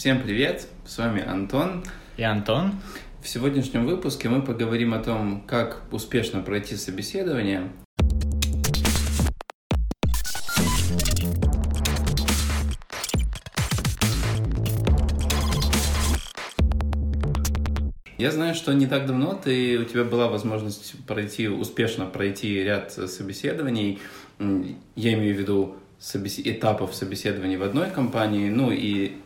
Всем привет, с вами Антон. И Антон. В сегодняшнем выпуске мы поговорим о том, как успешно пройти собеседование. Я знаю, что не так давно ты, у тебя была возможность пройти, успешно пройти ряд собеседований. Я имею в виду собес... этапов собеседований в одной компании, ну и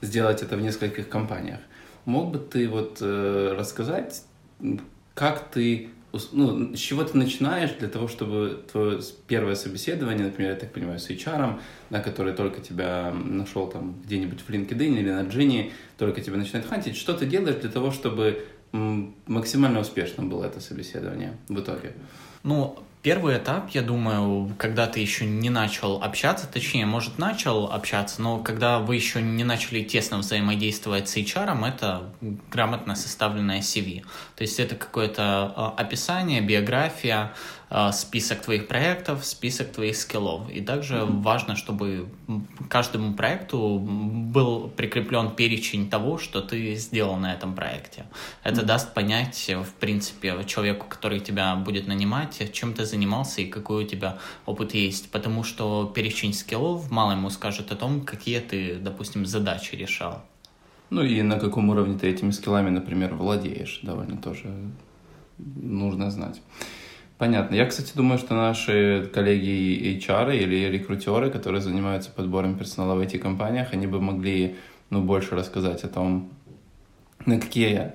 сделать это в нескольких компаниях. Мог бы ты вот э, рассказать, как ты, ну, с чего ты начинаешь для того, чтобы твое первое собеседование, например, я так понимаю, с HR, да, который только тебя нашел там где-нибудь в LinkedIn или на Джинни, только тебя начинает хантить, что ты делаешь для того, чтобы максимально успешным было это собеседование в итоге? Ну, Первый этап, я думаю, когда ты еще не начал общаться, точнее, может, начал общаться, но когда вы еще не начали тесно взаимодействовать с HR, это грамотно составленное CV. То есть это какое-то а, описание, биография, список твоих проектов, список твоих скиллов. И также mm-hmm. важно, чтобы каждому проекту был прикреплен перечень того, что ты сделал на этом проекте. Это mm-hmm. даст понять, в принципе, человеку, который тебя будет нанимать, чем ты занимался и какой у тебя опыт есть. Потому что перечень скиллов мало ему скажет о том, какие ты, допустим, задачи решал. Ну и на каком уровне ты этими скиллами, например, владеешь, довольно тоже нужно знать. Понятно. Я, кстати, думаю, что наши коллеги HR или рекрутеры, которые занимаются подбором персонала в IT-компаниях, они бы могли ну, больше рассказать о том, на какие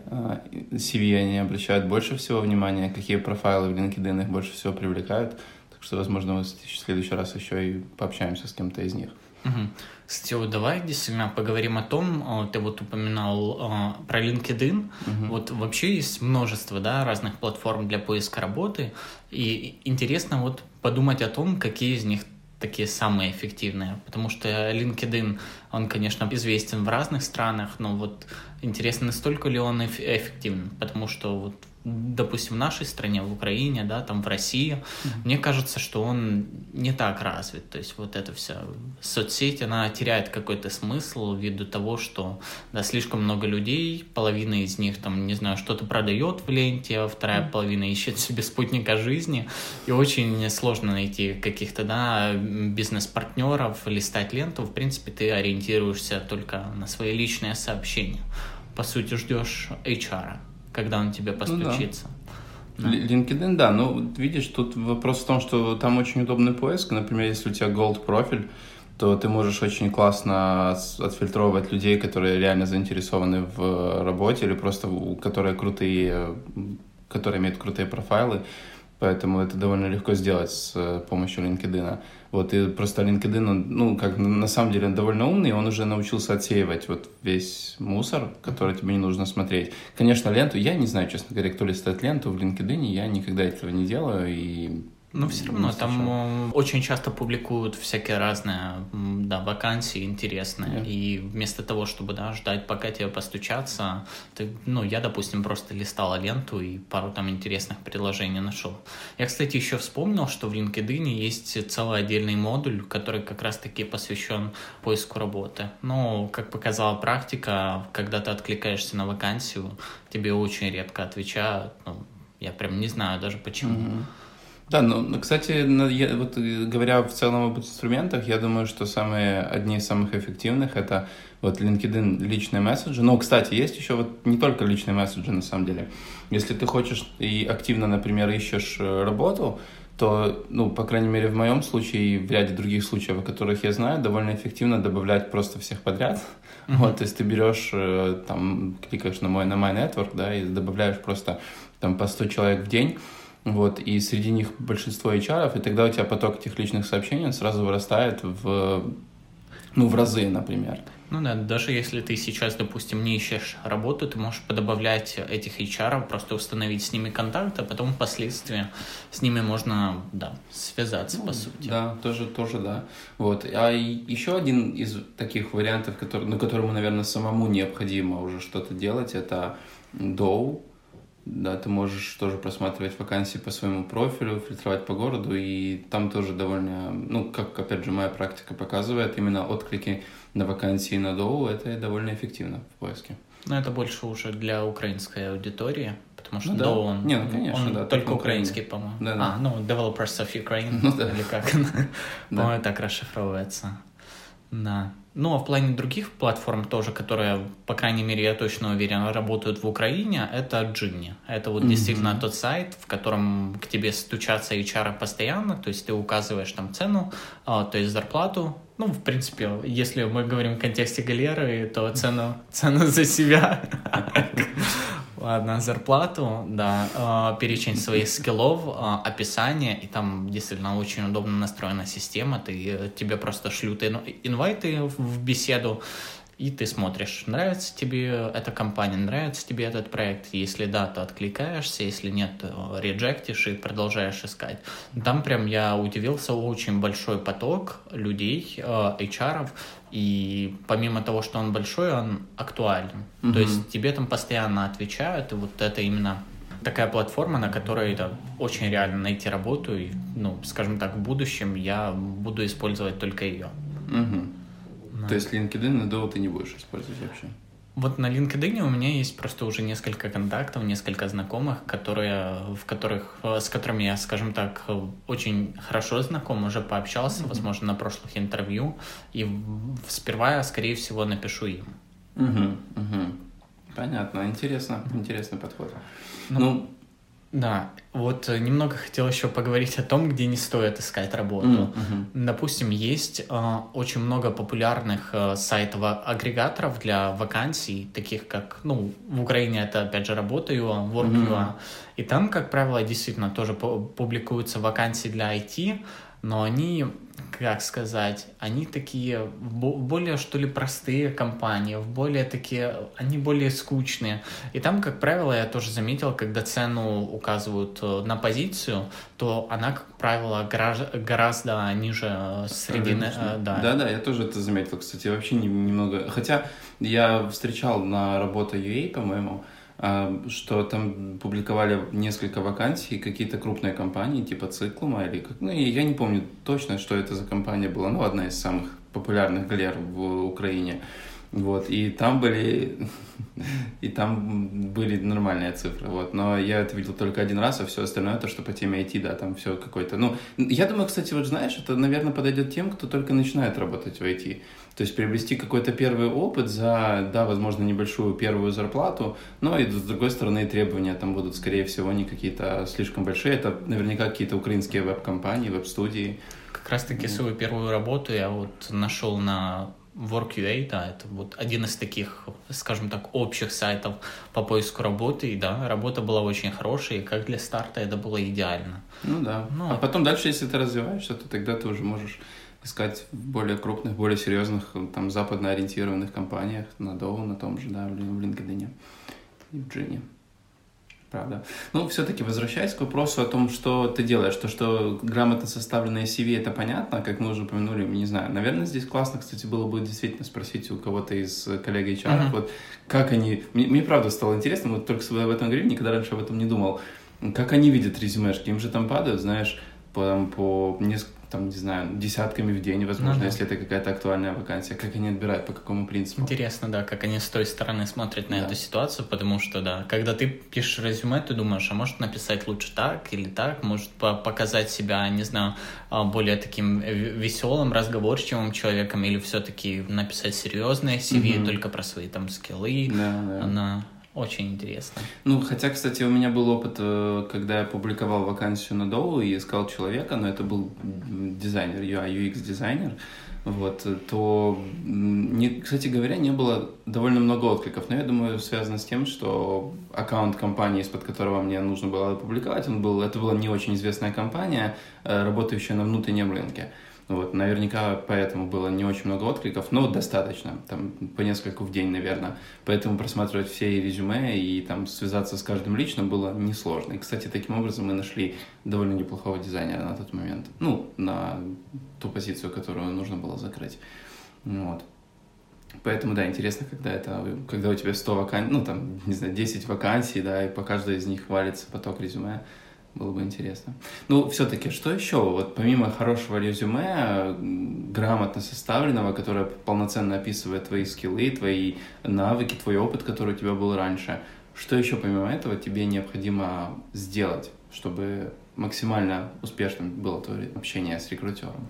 CV они обращают больше всего внимания, какие профайлы в LinkedIn их больше всего привлекают. Так что, возможно, мы в следующий раз еще и пообщаемся с кем-то из них. Угу. Кстати, давай действительно поговорим о том, а, ты вот упоминал а, про LinkedIn, угу. вот вообще есть множество, да, разных платформ для поиска работы, и интересно вот подумать о том, какие из них такие самые эффективные, потому что LinkedIn, он, конечно, известен в разных странах, но вот интересно, настолько ли он эффективен, потому что вот допустим, в нашей стране, в Украине, да, там в России, mm-hmm. мне кажется, что он не так развит. То есть вот эта вся соцсеть, она теряет какой-то смысл ввиду того, что, да, слишком много людей, половина из них, там, не знаю, что-то продает в ленте, а вторая mm-hmm. половина ищет себе спутника жизни, и очень сложно найти каких-то, да, бизнес-партнеров, листать ленту. В принципе, ты ориентируешься только на свои личные сообщения. По сути, ждешь HR когда он тебе постучится. Ну, да. Да. LinkedIn, да, ну, видишь, тут вопрос в том, что там очень удобный поиск. Например, если у тебя Gold профиль, то ты можешь очень классно отфильтровывать людей, которые реально заинтересованы в работе или просто которые крутые, которые имеют крутые профайлы. Поэтому это довольно легко сделать с э, помощью LinkedIn. Вот, и просто LinkedIn, он, ну, как на самом деле он довольно умный, он уже научился отсеивать вот весь мусор, который тебе не нужно смотреть. Конечно, ленту, я не знаю, честно говоря, кто листает ленту в LinkedIn, я никогда этого не делаю, и но все равно там э, очень часто публикуют всякие разные да, вакансии интересные. Yeah. И вместо того, чтобы да, ждать, пока тебе постучаться, ты, ну, я, допустим, просто листала ленту и пару там интересных предложений нашел. Я, кстати, еще вспомнил, что в LinkedIn есть целый отдельный модуль, который как раз-таки посвящен поиску работы. Но, как показала практика, когда ты откликаешься на вакансию, тебе очень редко отвечают. Ну, я прям не знаю даже почему. Mm-hmm. Да, ну, кстати, я, вот э, говоря в целом об инструментах, я думаю, что самые, одни из самых эффективных это вот LinkedIn личные месседжи. Но, кстати, есть еще вот не только личные месседжи на самом деле. Если ты хочешь и активно, например, ищешь э, работу, то, ну, по крайней мере, в моем случае и в ряде других случаев, о которых я знаю, довольно эффективно добавлять просто всех подряд. Mm-hmm. Вот, то есть ты берешь, э, там, кликаешь на мой, на My Network, да, и добавляешь просто там по 100 человек в день, вот, и среди них большинство HR, и тогда у тебя поток этих личных сообщений сразу вырастает в, ну, в разы, например. Ну да, даже если ты сейчас, допустим, не ищешь работу, ты можешь подобавлять этих HR, просто установить с ними контакт, а потом впоследствии с ними можно, да, связаться, ну, по сути. Да, тоже, тоже, да. Вот. А еще один из таких вариантов, который, на которому, наверное, самому необходимо уже что-то делать, это Dow Да, ты можешь тоже просматривать вакансии по своему профилю, фильтровать по городу, и там тоже довольно, ну, как, опять же, моя практика показывает, именно отклики на вакансии на Доу, это довольно эффективно в поиске. Но это больше уже для украинской аудитории, потому что ну, да. Он, Не, ну, конечно, он да, только украинский, по-моему. Да, да. А, ну, Developers of Ukraine, Ну, да. или как, по-моему, так расшифровывается. Да. Ну, а в плане других платформ тоже, которые, по крайней мере, я точно уверен, работают в Украине, это Джинни. Это вот Мгм. действительно тот сайт, в котором к тебе стучатся HR постоянно, то есть ты указываешь там цену, а, то есть зарплату. Ну, в принципе, если мы говорим в контексте галеры, то цену, цену за себя. Ладно, зарплату, да, э, перечень своих скиллов, э, описание, и там действительно очень удобно настроена система, ты, э, тебе просто шлют ин- инвайты в беседу, и ты смотришь, нравится тебе эта компания, нравится тебе этот проект, если да, то откликаешься, если нет, то реджектишь и продолжаешь искать. Там прям я удивился, очень большой поток людей, э, HR, и помимо того, что он большой, он актуален. Мгм. То есть тебе там постоянно отвечают, и вот это именно такая платформа, на которой это очень реально найти работу, и, ну, скажем так, в будущем я буду использовать только ее. Мгм. Да. То есть LinkedIn на Dow ты не будешь использовать вообще? Вот на LinkedIn у меня есть просто уже несколько контактов, несколько знакомых, которые, в которых, э, с которыми я, скажем так, очень хорошо знаком, уже пообщался, возможно, на прошлых интервью, и сперва я, скорее всего, напишу им. Мгм, мгм. Понятно, интересно, интересный подход. Ну, Ну, Да, вот э, немного хотел еще поговорить о том, где не стоит искать работу. мгм. Допустим, есть э, очень много популярных э, сайтов а- агрегаторов для вакансий, таких как, ну, в Украине это, опять же, Работаю, Work.ua. И там, как правило, действительно тоже пу- публикуются вакансии для IT, но они, как сказать, они такие в бо- более, что ли, простые компании, в более такие, они более скучные. И там, как правило, я тоже заметил, когда цену указывают э, на позицию, то она, как правило, гора- гораздо ниже э, средины. э, да. Да, да, я тоже это заметил, кстати, вообще не- немного. Хотя я встречал на работа UA, по-моему, что там публиковали несколько вакансий, какие-то крупные компании, типа Циклума или как, ну, и я не помню точно, что это за компания была, но одна из самых популярных галер в Украине. Вот, и там были, и там были нормальные цифры, вот, но я это видел только один раз, а все остальное, то, что по теме IT, да, там все какое-то, ну, я думаю, кстати, вот знаешь, это, наверное, подойдет тем, кто только начинает работать в IT, то есть приобрести какой-то первый опыт за, да, возможно, небольшую первую зарплату, но и с другой стороны требования там будут, скорее всего, не какие-то слишком большие, это наверняка какие-то украинские веб-компании, веб-студии, Как раз-таки свою первую работу я вот нашел на Work.ua, да, это вот один из таких, скажем так, общих сайтов по поиску работы, и да, работа была очень хорошая, и как для старта это было идеально. Ну да. Ну, а потом дальше, если ты развиваешься, то тогда ты уже можешь искать в более крупных, более серьезных, там, западно ориентированных компаниях, на Dow, на том же, да, в LinkedIn и в Джине. Правда. Ну, все-таки возвращаясь к вопросу о том, что ты делаешь, то, что грамотно составленное CV, это понятно, как мы уже упомянули, не знаю. Наверное, здесь классно, кстати, было бы действительно спросить у кого-то из коллег HR, Мгм. вот как они... Мне, мне правда стало интересно, вот только об этом говорили, никогда раньше об этом не думал. Как они видят резюмешки? Им же там падают, знаешь, по, там, по несколько, там, не знаю, десятками в день, возможно, Ну да. если это какая-то актуальная вакансия. Как они отбирают, по какому принципу? Интересно, да, как они с той стороны смотрят на Да. эту ситуацию, потому что, да, когда ты пишешь резюме, ты думаешь, а может написать лучше так или так, может по- показать себя, не знаю, а, более таким веселым, разговорчивым человеком, или все-таки написать серьезное CV, Мгм. только про свои там скиллы. Да, да. Она очень интересна. Ну, хотя, кстати, у меня был опыт, э, когда я публиковал вакансию на Доу и искал человека, но это был дизайнер, UI, UX дизайнер, вот, то, не, кстати говоря, не было довольно много откликов, но я думаю, связано с тем, что аккаунт компании, из-под которого мне нужно было опубликовать, он был, это была не очень известная компания, э, работающая на внутреннем рынке. Вот, наверняка поэтому было не очень много откликов, но достаточно, там по нескольку в день, наверное. Поэтому просматривать все резюме и там связаться с каждым лично было несложно. И, кстати, таким образом мы нашли довольно неплохого дизайнера на тот момент. Ну, на ту позицию, которую нужно было закрыть. Вот. Поэтому, да, интересно, когда это, когда у тебя 100 вакансий, ну, там, не знаю, 10 вакансий, да, и по каждой из них валится поток резюме, было бы интересно. Ну, все-таки, что еще? Вот помимо хорошего резюме, грамотно составленного, которое полноценно описывает твои скиллы, твои навыки, твой опыт, который у тебя был раньше, что еще помимо этого тебе необходимо сделать, чтобы максимально успешным было твое общение с рекрутером?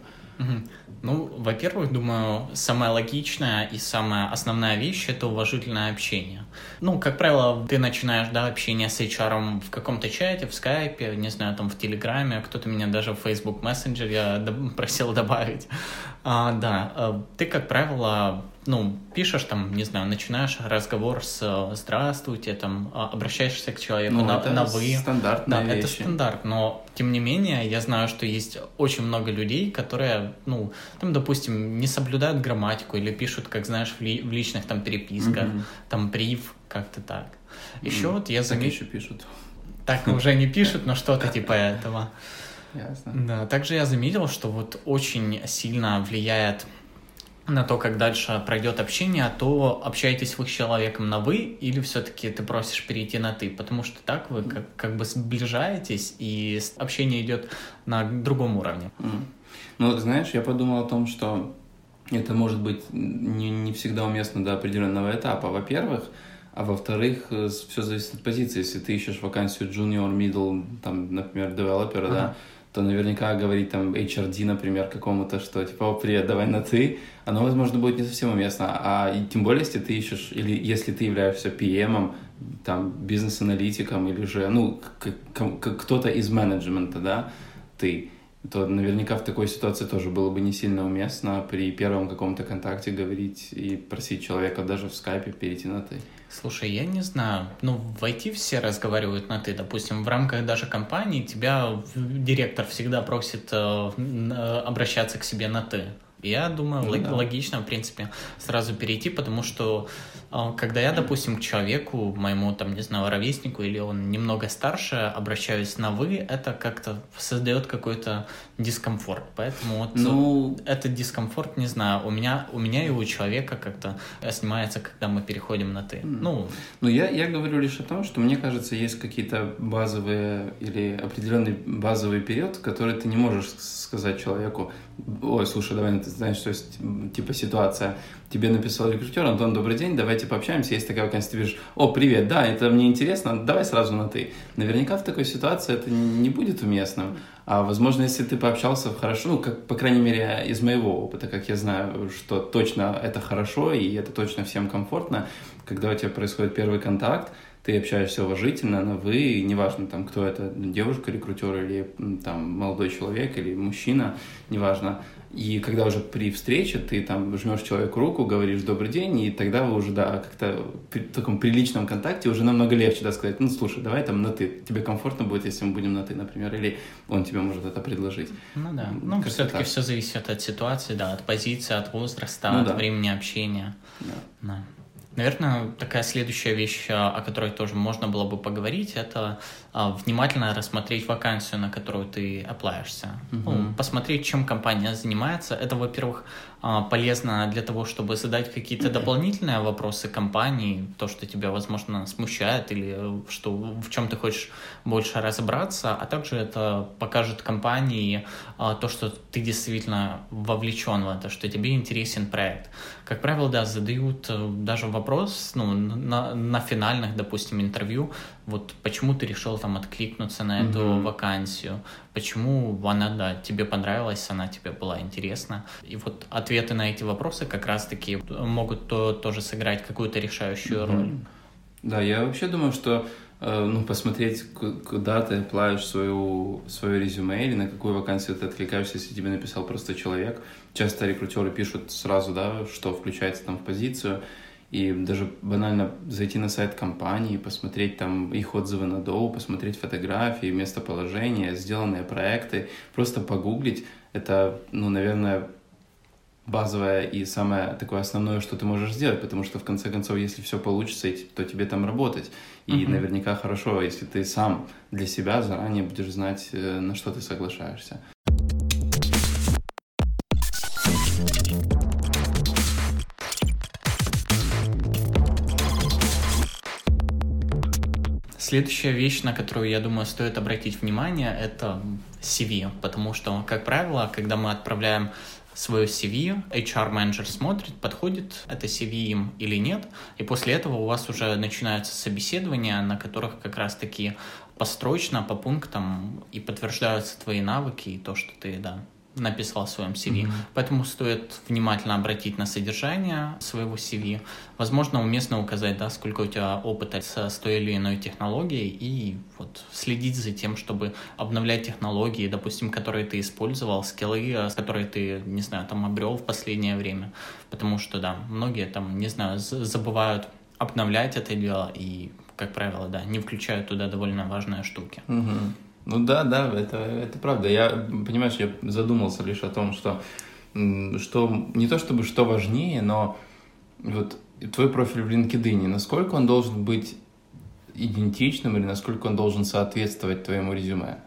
Ну, во-первых, думаю, самая логичная и самая основная вещь — это уважительное общение. Ну, как правило, ты начинаешь, да, общение с HR в каком-то чате, в скайпе, не знаю, там в Телеграме, кто-то меня даже в Facebook Messenger я просил добавить. А, да, э, ты, как правило, ну, пишешь там, не знаю, начинаешь разговор с «здравствуйте», там, а, обращаешься к человеку ну, на, это на «вы». стандартная Да, вещи. это стандарт, но, тем не менее, я знаю, что есть очень много людей, которые, ну, там, допустим, не соблюдают грамматику или пишут, как знаешь, в, ли, в личных там переписках, mm-hmm. там, бриф, как-то так. Еще mm-hmm. вот я заметил... Так еще пишут. Так уже не пишут, но что-то типа этого. Ясно. Да, также я заметил, что вот очень сильно влияет на то, как дальше пройдет общение, то общаетесь вы с человеком на «вы» или все-таки ты просишь перейти на «ты», потому что так вы как, как бы сближаетесь, и общение идет на другом уровне. Mm. Ну, знаешь, я подумал о том, что это может быть не, не всегда уместно до определенного этапа, во-первых, а во-вторых, э, все зависит от позиции. Если ты ищешь вакансию junior, middle, там, например, девелопера, uh-huh. да, то наверняка говорить там HRD, например, какому-то, что типа, о, привет, давай на ты, оно, возможно, будет не совсем уместно. А и тем более, если ты ищешь, или если ты являешься PM, там, бизнес-аналитиком, или же, ну, кто-то из менеджмента, да, ты, то наверняка в такой ситуации тоже было бы не сильно уместно при первом каком-то контакте говорить и просить человека даже в скайпе перейти на «ты». Слушай, я не знаю. Ну, в IT все разговаривают на «ты». Допустим, в рамках даже компании тебя директор всегда просит э, э обращаться к себе на «ты». Я думаю, ну, да. логично, в принципе, сразу перейти, потому что а, когда я, допустим, к человеку, моему, там, не знаю, ровеснику, или он немного старше, обращаюсь на «вы», это как-то создает какой-то дискомфорт. Поэтому вот ну... этот дискомфорт, не знаю, у меня, у меня и у человека как-то снимается, когда мы переходим на «ты». Mm. Ну, ну я, я говорю лишь о том, что мне кажется, есть какие-то базовые или определенный базовый период, который ты не можешь сказать человеку, ой, слушай, давай, ты знаешь, что есть, типа, ситуация, тебе написал рекрутер, Антон, добрый день, давайте пообщаемся, есть такая вакансия, ты пишешь, о, привет, да, это мне интересно, давай сразу на ты. Наверняка в такой ситуации это не будет уместным, а возможно, если ты пообщался хорошо, ну, как, по крайней мере, из моего опыта, как я знаю, что точно это хорошо и это точно всем комфортно, когда у тебя происходит первый контакт, ты общаешься уважительно на вы, неважно там, кто это, девушка, рекрутер или там молодой человек или мужчина, неважно. И когда уже при встрече ты там жмешь человеку руку, говоришь добрый день, и тогда вы уже, да, как-то при таком приличном контакте уже намного легче, да, сказать, ну, слушай, давай там на ты, тебе комфортно будет, если мы будем на ты, например, или он тебе может это предложить. Ну да, ну все-таки все зависит от ситуации, да, от позиции, от возраста, ну, от да. времени общения. Да. да. Наверное, такая следующая вещь, о которой тоже можно было бы поговорить, это а, внимательно рассмотреть вакансию, на которую ты оплаешься. Угу. Ну, посмотреть, чем компания занимается. Это, во-первых, а, полезно для того, чтобы задать какие-то дополнительные вопросы компании, то, что тебя, возможно, смущает или что, в чем ты хочешь больше разобраться, а также это покажет компании а, то, что ты действительно вовлечен в это, что тебе интересен проект. Как правило, да, задают э, даже вопрос ну, на, на финальных, допустим, интервью, вот почему ты решил там откликнуться на эту mm-hmm. вакансию, почему она, да, тебе понравилась, она тебе была интересна. И вот ответы на эти вопросы как раз-таки могут то, тоже сыграть какую-то решающую mm-hmm. роль. Да, я вообще думаю, что э, ну, посмотреть, куда ты плавишь свою, свое резюме или на какую вакансию ты откликаешься, если тебе написал просто человек. Часто рекрутеры пишут сразу, да, что включается там в позицию, и даже банально зайти на сайт компании, посмотреть там их отзывы на Доу, посмотреть фотографии, местоположение, сделанные проекты, просто погуглить. Это, ну, наверное, базовое и самое такое основное, что ты можешь сделать, потому что в конце концов, если все получится, то тебе там работать. И uh-huh. наверняка хорошо, если ты сам для себя заранее будешь знать, э, на что ты соглашаешься. Следующая вещь, на которую, я думаю, стоит обратить внимание, это CV, потому что, как правило, когда мы отправляем свое CV, HR-менеджер смотрит, подходит это CV им или нет, и после этого у вас уже начинаются собеседования, на которых как раз-таки построчно, по пунктам и подтверждаются твои навыки и то, что ты, да, написал в своем CV. Mm-hmm. Поэтому стоит внимательно обратить на содержание своего CV. Возможно, уместно указать, да, сколько у тебя опыта с той или иной технологией, и вот следить за тем, чтобы обновлять технологии, допустим, которые ты использовал, скиллы, э, которые ты, не знаю, там обрел в последнее время. Потому что, да, многие там, не знаю, забывают обновлять это дело и, как правило, да, не включают туда довольно важные штуки. Mm-hmm. Ну да, да, это, это правда. Я, понимаешь, я задумался лишь о том, что, что не то чтобы что важнее, но вот твой профиль в LinkedIn, насколько он должен быть идентичным или насколько он должен соответствовать твоему резюме?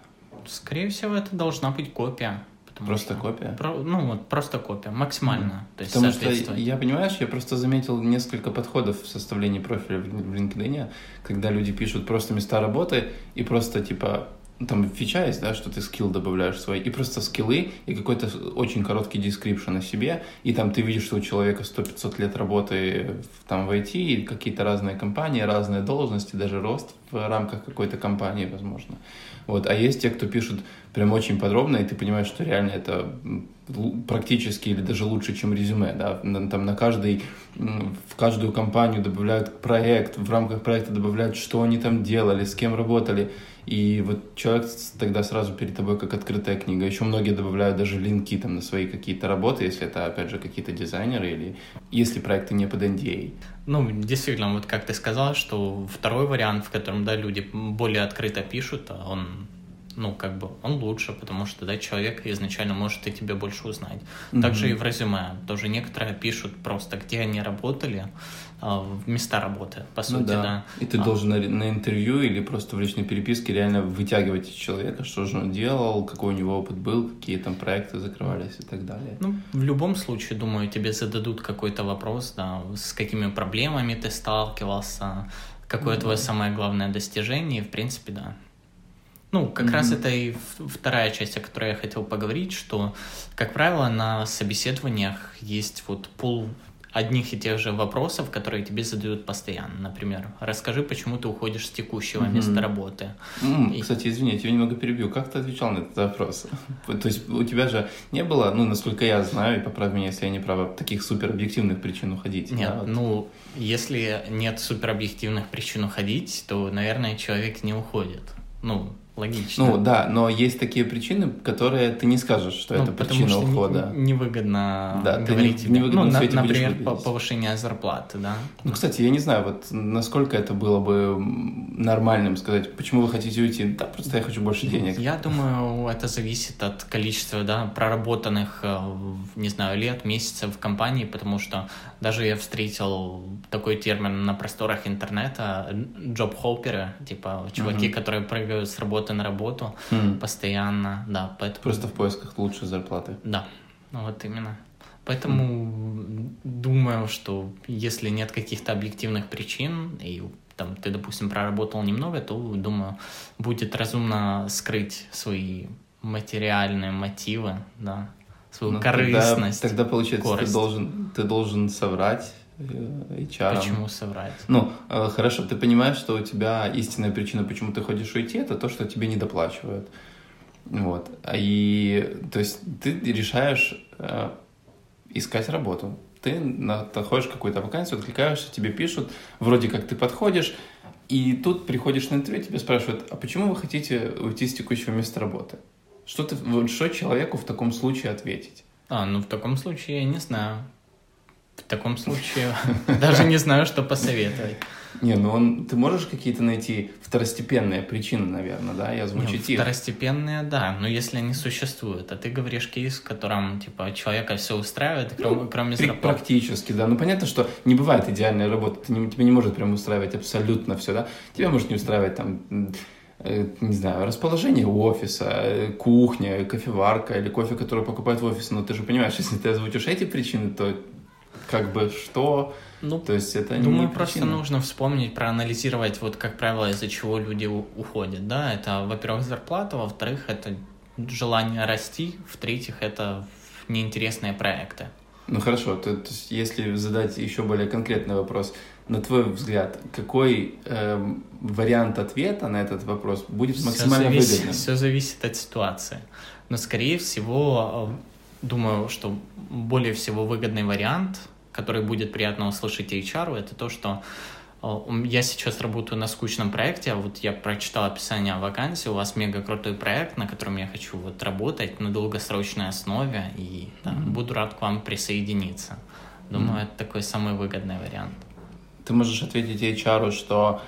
Скорее всего, это должна быть копия. Просто что, копия? Про, ну вот, просто копия, максимально. Mm. То есть потому что, я, понимаешь, я просто заметил несколько подходов в составлении профиля в LinkedIn, когда люди пишут просто места работы и просто типа там фича есть, да, что ты скилл добавляешь свой, и просто скиллы, и какой-то очень короткий description о себе, и там ты видишь, что у человека 100-500 лет работы там в IT, какие-то разные компании, разные должности, даже рост в рамках какой-то компании, возможно. Вот. А есть те, кто пишут прям очень подробно, и ты понимаешь, что реально это практически или даже лучше, чем резюме, да, там на каждый, в каждую компанию добавляют проект, в рамках проекта добавляют, что они там делали, с кем работали, и вот человек тогда сразу перед тобой как открытая книга. Еще многие добавляют даже линки там на свои какие-то работы, если это, опять же, какие-то дизайнеры или если проекты не под NDA. Ну, действительно, вот как ты сказал, что второй вариант, в котором, да, люди более открыто пишут, а он ну, как бы он лучше, потому что, да, человек изначально может и тебе больше узнать. Mm-hmm. Также и в резюме. Тоже некоторые пишут просто, где они работали, а, места работы, по ну сути, ну, да. да. И ты а. должен на, на интервью или просто в личной переписке реально вытягивать из человека, что же он делал, какой у него опыт был, какие там проекты закрывались и так далее. Ну, в любом случае, думаю, тебе зададут какой-то вопрос, да, с какими проблемами ты сталкивался, какое ну, твое самое главное достижение, и, в принципе, да, ну, как mm-hmm. раз это и вторая часть, о которой я хотел поговорить, что, как правило, на собеседованиях есть вот пол одних и тех же вопросов, которые тебе задают постоянно. Например, расскажи, почему ты уходишь с текущего mm-hmm. места работы. Mm, и... Кстати, извини, я тебя немного перебью. Как ты отвечал на этот вопрос? То есть у тебя же не было, ну, насколько я знаю, и поправь меня, если я не прав, таких суперобъективных причин уходить. Нет, да? ну, если нет суперобъективных причин уходить, то, наверное, человек не уходит. Ну, Логично. Ну да, но есть такие причины, которые ты не скажешь, что ну, это причина что ухода. Невыгодно да, говорить. Ты не, невыгодно ну, на, например, повышение зарплаты, да. Ну, кстати, я не знаю, вот насколько это было бы нормальным сказать, почему вы хотите уйти? Да, просто я хочу больше денег. Я думаю, это зависит от количества, да, проработанных, э, не знаю, лет, месяцев в компании, потому что даже я встретил такой термин на просторах интернета, джоб-хопперы, типа чуваки, uh-huh. которые прыгают с работы на работу mm. постоянно, да, поэтому... Просто в поисках лучшей зарплаты. Да, вот именно. Поэтому mm. думаю, что если нет каких-то объективных причин, и там ты, допустим, проработал немного, то, думаю, будет разумно скрыть свои материальные мотивы, да, свою ну, корыстность. Тогда, тогда получается, ты должен, ты должен соврать HR. Почему соврать? Ну, э, хорошо, ты понимаешь, что у тебя истинная причина, почему ты хочешь уйти, это то, что тебе не доплачивают. Вот. И, то есть, ты решаешь э, искать работу. Ты находишь какую-то вакансию, откликаешься, тебе пишут, вроде как ты подходишь, и тут приходишь на интервью, тебе спрашивают, а почему вы хотите уйти с текущего места работы? Что, ты, что человеку в таком случае ответить? А, ну в таком случае я не знаю. В таком случае даже не знаю, что посоветовать. Не, ну он, ты можешь какие-то найти второстепенные причины, наверное, да, и озвучить их? Второстепенные, да, но если они существуют, а ты говоришь кейс, в котором, типа, человека все устраивает, кроме, ну, кроме зарплаты. Практически, да, ну понятно, что не бывает идеальной работы, ты не, тебе не может прям устраивать абсолютно все, да, тебя может не устраивать там э, не знаю, расположение офиса, э, кухня, кофеварка или кофе, который покупают в офисе, но ты же понимаешь, если ты озвучишь эти причины, то как бы что Ну, То есть это думаю, не просто причина. нужно вспомнить, проанализировать, вот как правило, из-за чего люди уходят, да, это, во-первых, зарплата, во-вторых, это желание расти, в-третьих, это неинтересные проекты. Ну хорошо, то, то есть если задать еще более конкретный вопрос, на твой взгляд, какой эм, вариант ответа на этот вопрос будет максимально зависит, выгодным? Все зависит от ситуации. Но, скорее всего, э, думаю, что более всего выгодный вариант, который будет приятно услышать HR, это то, что э, я сейчас работаю на скучном проекте, а вот я прочитал описание вакансии, у вас мега крутой проект, на котором я хочу вот работать на долгосрочной основе, и да, буду рад к вам присоединиться. Думаю, это такой самый выгодный вариант. Ты можешь ответить HR, что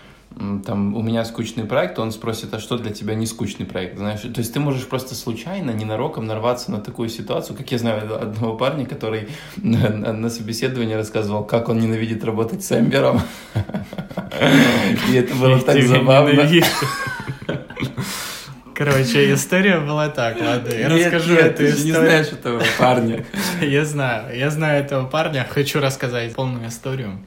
там у меня скучный проект, он спросит, а что для тебя не скучный проект, знаешь? То есть ты можешь просто случайно, ненароком нарваться на такую ситуацию, как я знаю одного парня, который на, собеседовании рассказывал, как он ненавидит работать с Эмбером. И это было так забавно. Короче, история была так, ладно, я Нет, расскажу нет, эту ты же не историю. знаешь этого парня. Я знаю, я знаю этого парня, хочу рассказать полную историю.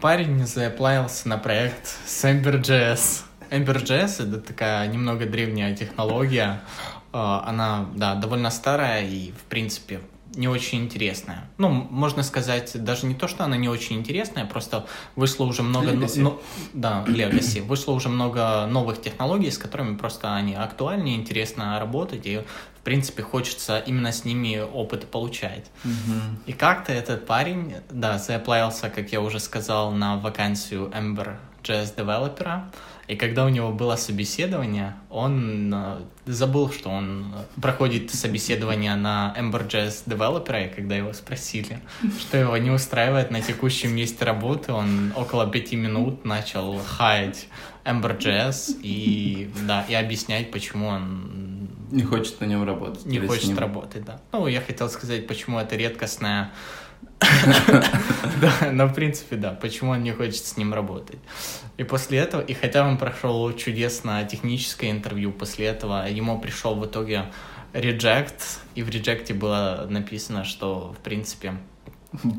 Парень заплавился на проект с Ember.js. Ember.js — это такая немного древняя технология. Э, Она, да, довольно старая и, в принципе, не очень интересная. Ну, можно сказать, даже не то, что она не очень интересная, просто вышло уже много... но- Legacy. но- да, Legacy. Вышло уже много новых технологий, с которыми просто они актуальнее, интересно работать, и, в принципе, хочется именно с ними опыт получать. И как-то этот парень, да, заплавился, как я уже сказал, на вакансию Ember JS девелопера. И когда у него было собеседование, он э, забыл, что он э, проходит собеседование на Ember.js девелопера, и когда его спросили, что его не устраивает на текущем месте работы, он около пяти минут начал хаять Ember.js и, да, и объяснять, почему он Не хочет на нем работать. не хочет ним. работать, да. Ну, я хотел сказать, почему это редкостная... Да, но в принципе, да, почему он не хочет с ним работать. И после этого, и хотя он прошел чудесно техническое интервью, после этого ему пришел в итоге reject, и в реджекте было написано, что, в принципе,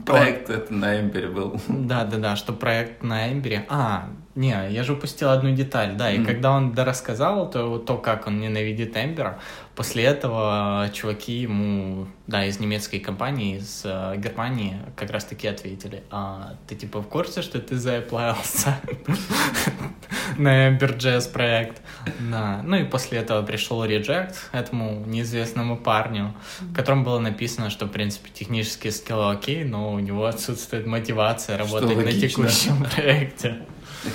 Проект это на Эмбере был. да, да, да, что проект на Эмбере. А, не, я же упустил одну деталь, да. И когда он дорассказал то, то, как он ненавидит Эмбера, после этого чуваки ему, да, из немецкой компании, из э, Германии, как раз таки ответили. А ты типа в курсе, что ты заплавился на Ember.js проект? Да. Ну и после этого пришел reject этому неизвестному парню, в котором было написано, что, в принципе, технические скиллы окей, но у него отсутствует мотивация работать на текущем проекте.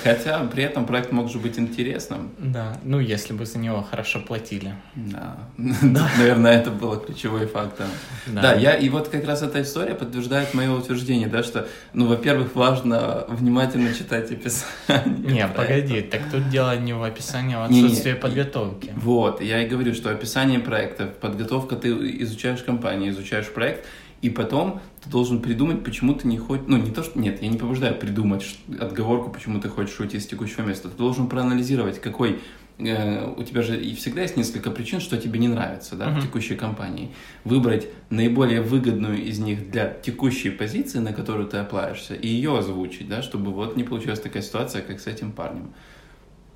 Хотя при этом проект мог же быть интересным. Да, ну если бы за него хорошо платили. Да. Наверное, это было ключевой фактор. Да. Я и вот как раз эта история подтверждает мое утверждение, да, что, ну, во-первых, важно внимательно читать описание. Не, погоди, так тут дело не в описании, а в отсутствии подготовки. Вот, я и говорю, что описание проекта, подготовка, ты изучаешь компанию, изучаешь проект, и потом ты должен придумать, почему ты не хочешь... Ну, не то, что... Нет, я не побуждаю придумать отговорку, почему ты хочешь уйти с текущего места. Ты должен проанализировать, какой... э, у тебя же и всегда есть несколько причин, что тебе не нравится, да, Мгм. в текущей компании. Выбрать наиболее выгодную из них для текущей позиции, на которую ты оплаешься, и ее озвучить, да, чтобы вот не получилась такая ситуация, как с этим парнем.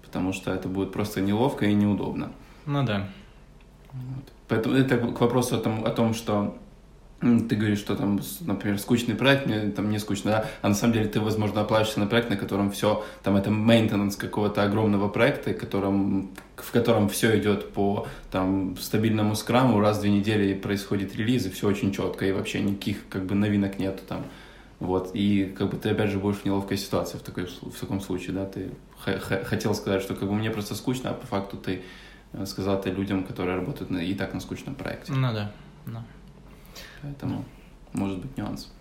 Потому что это будет просто неловко и неудобно. Ну да. Поэтому это к вопросу о том, о том что ты говоришь, что там, например, скучный проект, мне там не скучно, да, а на самом деле ты, возможно, оплачиваешься на проект, на котором все, там это мейнтенанс какого-то огромного проекта, котором, в котором все идет по там стабильному скраму, раз в две недели происходит релиз, и все очень четко, и вообще никаких как бы новинок нету там. Вот, и как бы ты опять же будешь в неловкой ситуации в, такой, в таком случае, да, ты хотел сказать, что как бы мне просто скучно, а по факту ты э, сказал это людям, которые работают на, и так на скучном проекте. Ну да. да. Поэтому может быть нюанс.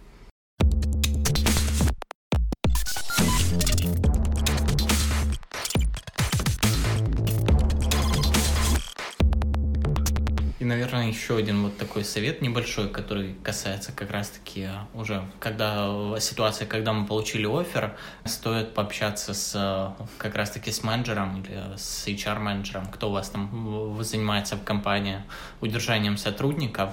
Наверное, еще один вот такой совет небольшой, который касается как раз-таки уже, когда ситуация, когда мы получили офер, стоит пообщаться с как раз-таки с менеджером или с HR-менеджером, кто у вас там занимается в компании удержанием сотрудников.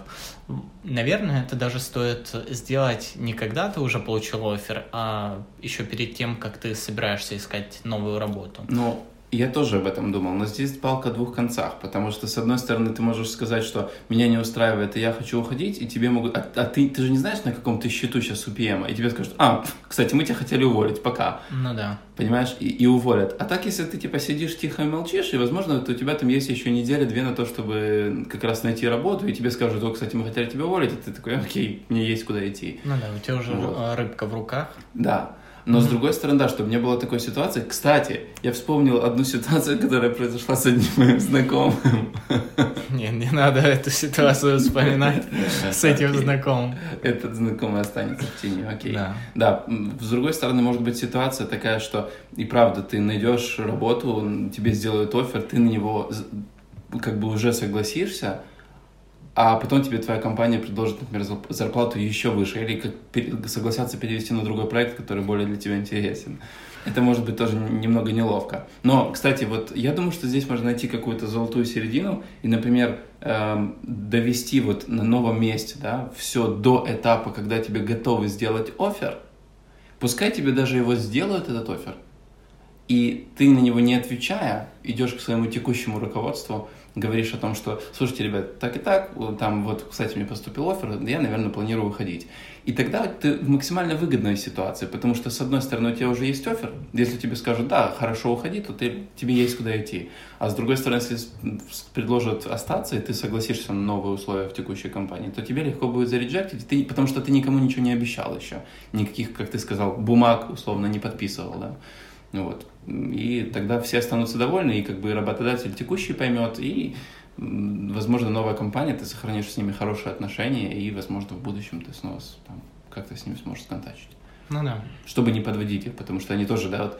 Наверное, это даже стоит сделать не когда ты уже получил офер, а еще перед тем, как ты собираешься искать новую работу. Ну, я тоже об этом думал, но здесь палка о двух концах, потому что, с одной стороны, ты можешь сказать, что меня не устраивает, и я хочу уходить, и тебе могут... А, а ты, ты же не знаешь, на каком ты счету сейчас у PM, и тебе скажут, а, кстати, мы тебя хотели уволить, пока. Ну да. Понимаешь, и, и уволят. А так, если ты, типа, сидишь тихо и молчишь, и, возможно, то у тебя там есть еще неделя-две на то, чтобы как раз найти работу, и тебе скажут, о, кстати, мы хотели тебя уволить, и ты такой, окей, мне есть куда идти. Ну да, у тебя уже вот. рыбка в руках. Да. Но, mm-hmm. с другой стороны, да, чтобы не было такой ситуации. Кстати, я вспомнил одну ситуацию, которая произошла с одним моим знакомым. Не, не надо эту ситуацию вспоминать с этим знакомым. Этот знакомый останется в тени, окей. Да. Да, с другой стороны, может быть ситуация такая, что и правда, ты найдешь работу, тебе сделают офер, ты на него как бы уже согласишься, а потом тебе твоя компания предложит, например, зарплату еще выше, или как согласятся перевести на другой проект, который более для тебя интересен. Это может быть тоже немного неловко. Но, кстати, вот я думаю, что здесь можно найти какую-то золотую середину и, например, эм, довести вот на новом месте, да, все до этапа, когда тебе готовы сделать офер. Пускай тебе даже его сделают, этот офер, и ты на него не отвечая, идешь к своему текущему руководству, говоришь о том, что, слушайте, ребят, так и так, там вот, кстати, мне поступил офер, я, наверное, планирую выходить. И тогда ты в максимально выгодной ситуации, потому что, с одной стороны, у тебя уже есть офер, если тебе скажут, да, хорошо, уходи, то ты, тебе есть куда идти. А с другой стороны, если предложат остаться, и ты согласишься на новые условия в текущей компании, то тебе легко будет зареджектить, ты, потому что ты никому ничего не обещал еще. Никаких, как ты сказал, бумаг, условно, не подписывал, да. Вот. И тогда все останутся довольны, и как бы работодатель текущий поймет, и, возможно, новая компания, ты сохранишь с ними хорошие отношения, и, возможно, в будущем ты снова там, как-то с ними сможешь сконтачить. Ну да. Чтобы не подводить их, потому что они тоже, да, вот,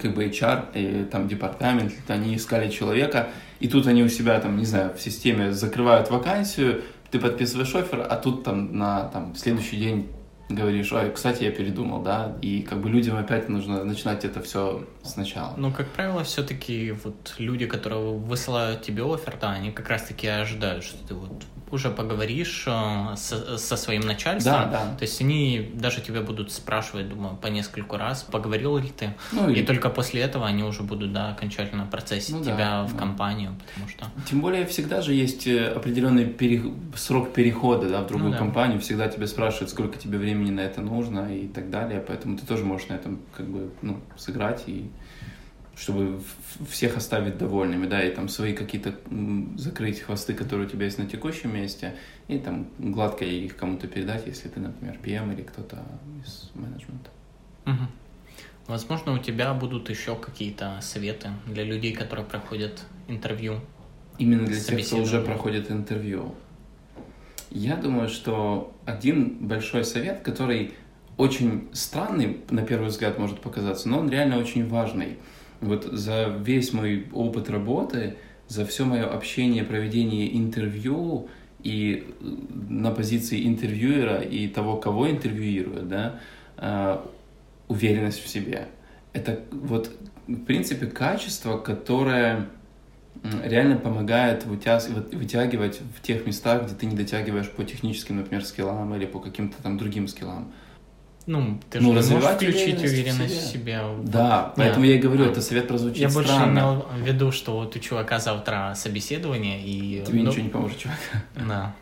как бы HR, и, там департамент, они искали человека, и тут они у себя там, не знаю, в системе закрывают вакансию, ты подписываешь офер, а тут там на там, следующий день говоришь, ой, кстати, я передумал, да, и как бы людям опять нужно начинать это все сначала. Ну, как правило, все-таки вот люди, которые высылают тебе офер, да, они как раз-таки ожидают, что ты вот уже поговоришь э, со, со своим начальством. Да, да. То есть они даже тебя будут спрашивать, думаю, по нескольку раз, поговорил ли ты. Ну, и, и только после этого они уже будут, да, окончательно процессить ну, тебя да, в да. компанию, потому что... Тем более всегда же есть э, определенный пере... срок перехода, да, в другую ну, да. компанию. Всегда тебя спрашивают, сколько тебе времени на это нужно и так далее. Поэтому ты тоже можешь на этом как бы, ну, сыграть и чтобы всех оставить довольными, да, и там свои какие-то закрыть хвосты, которые у тебя есть на текущем месте, и там гладко их кому-то передать, если ты, например, PM или кто-то из менеджмента. Угу. Возможно, у тебя будут еще какие-то советы для людей, которые проходят интервью. Именно для тех, кто уже проходит интервью. Я думаю, что один большой совет, который очень странный, на первый взгляд, может показаться, но он реально очень важный – вот за весь мой опыт работы, за все мое общение, проведение интервью и э, на позиции интервьюера и того, кого интервьюируют, да, э, уверенность в себе. Это вот, в принципе, качество, которое реально помогает вытягивать в тех местах, где ты не дотягиваешь по техническим, например, скиллам или по каким-то там другим скиллам. Ну, ты ну, же можешь включить уверенность в, себе. в себя. Да, поэтому я и говорю, а, это совет прозвучит Я больше имел в виду, что вот у чувака завтра собеседование, и... Тебе ну, ничего не поможет, чувак. Да.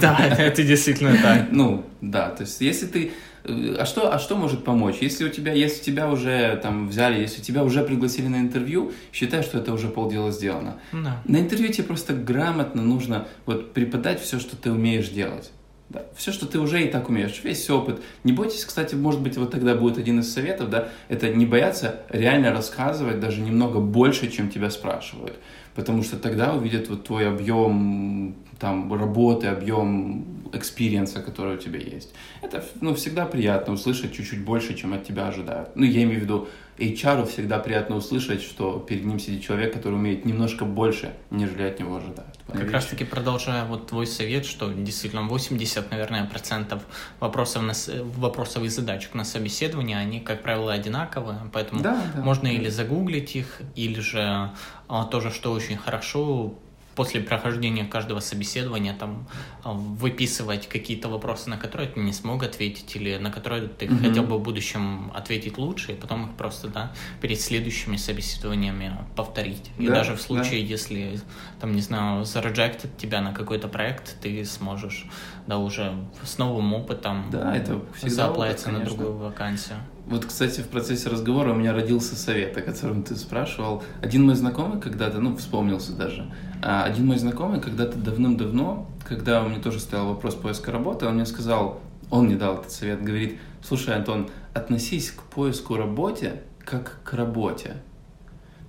Да, это действительно так. Ну, да, то есть если ты... Э, а что, а что может помочь? Если у тебя, если тебя уже там взяли, если тебя уже пригласили на интервью, считай, что это уже полдела сделано. Да. На интервью тебе просто грамотно нужно вот преподать все, что ты умеешь делать. Да. Все, что ты уже и так умеешь, весь опыт. Не бойтесь, кстати, может быть, вот тогда будет один из советов, да, это не бояться реально рассказывать даже немного больше, чем тебя спрашивают. потому что тогда увидят вот твой объем там работы, объем experience а, который у тебя есть. Это ну, всегда приятно услышать чуть-чуть больше, чем от тебя ожидают. Ну, я имею в виду, HR всегда приятно услышать, что перед ним сидит человек, который умеет немножко больше, нежели от него ожидают. Как раз таки продолжая вот твой совет, что действительно 80, наверное, процентов вопросов, на, вопросов и задачек на собеседование, они, как правило, одинаковые, поэтому да, да, можно да. или загуглить их, или же а, тоже, что очень хорошо, после прохождения каждого собеседования там а, выписывать какие-то вопросы, на которые ты не смог ответить или на которые ты mm-hmm. хотел бы в будущем ответить лучше, и потом их просто да, перед следующими собеседованиями повторить. И да, даже в случае, да. если там, не знаю, зарejected тебя на какой-то проект, ты сможешь да, уже с новым опытом да, это заплатиться на другую вакансию. Вот, кстати, в процессе разговора у меня родился совет, о котором ты спрашивал. Один мой знакомый когда-то, ну, вспомнился даже, а, один мой знакомый когда-то давным-давно, когда у меня тоже стоял вопрос поиска работы, он мне сказал, он мне дал этот совет, говорит, слушай, Антон, относись к поиску работе как к работе.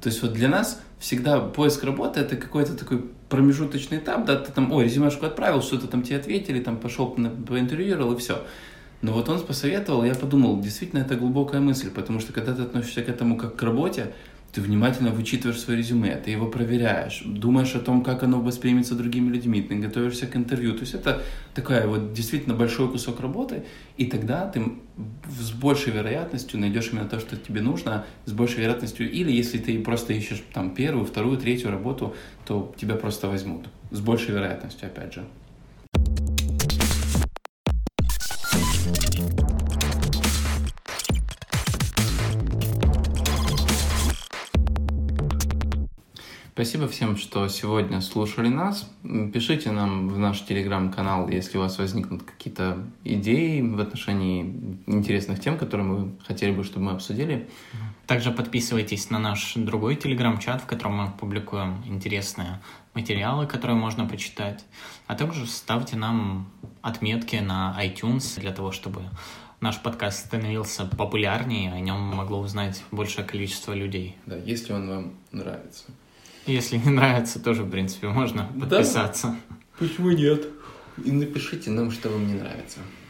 То есть вот для нас всегда поиск работы это какой-то такой промежуточный этап, да, ты там, ой, резюмешку отправил, что-то там тебе ответили, там пошел поинтервьюировал и все. Но вот он посоветовал, я подумал, действительно, это глубокая мысль, потому что когда ты относишься к этому как к работе, ты внимательно вычитываешь свое резюме, ты его проверяешь, думаешь о том, как оно воспримется другими людьми, ты готовишься к интервью. То есть это такая вот действительно большой кусок работы, и тогда ты с большей вероятностью найдешь именно то, что тебе нужно, с большей вероятностью, или если ты просто ищешь там первую, вторую, третью работу, то тебя просто возьмут. С большей вероятностью, опять же. Спасибо всем, что сегодня слушали нас. Пишите нам в наш телеграм-канал, если у вас возникнут какие-то идеи в отношении интересных тем, которые мы хотели бы, чтобы мы обсудили. Также подписывайтесь на наш другой телеграм-чат, в котором мы публикуем интересные материалы, которые можно почитать. А также ставьте нам отметки на iTunes для того, чтобы наш подкаст становился популярнее, о нем могло узнать большее количество людей. Да, если он вам нравится. Если не нравится, тоже, в принципе, можно подписаться. Да? Почему нет? И напишите нам, что вам не нравится.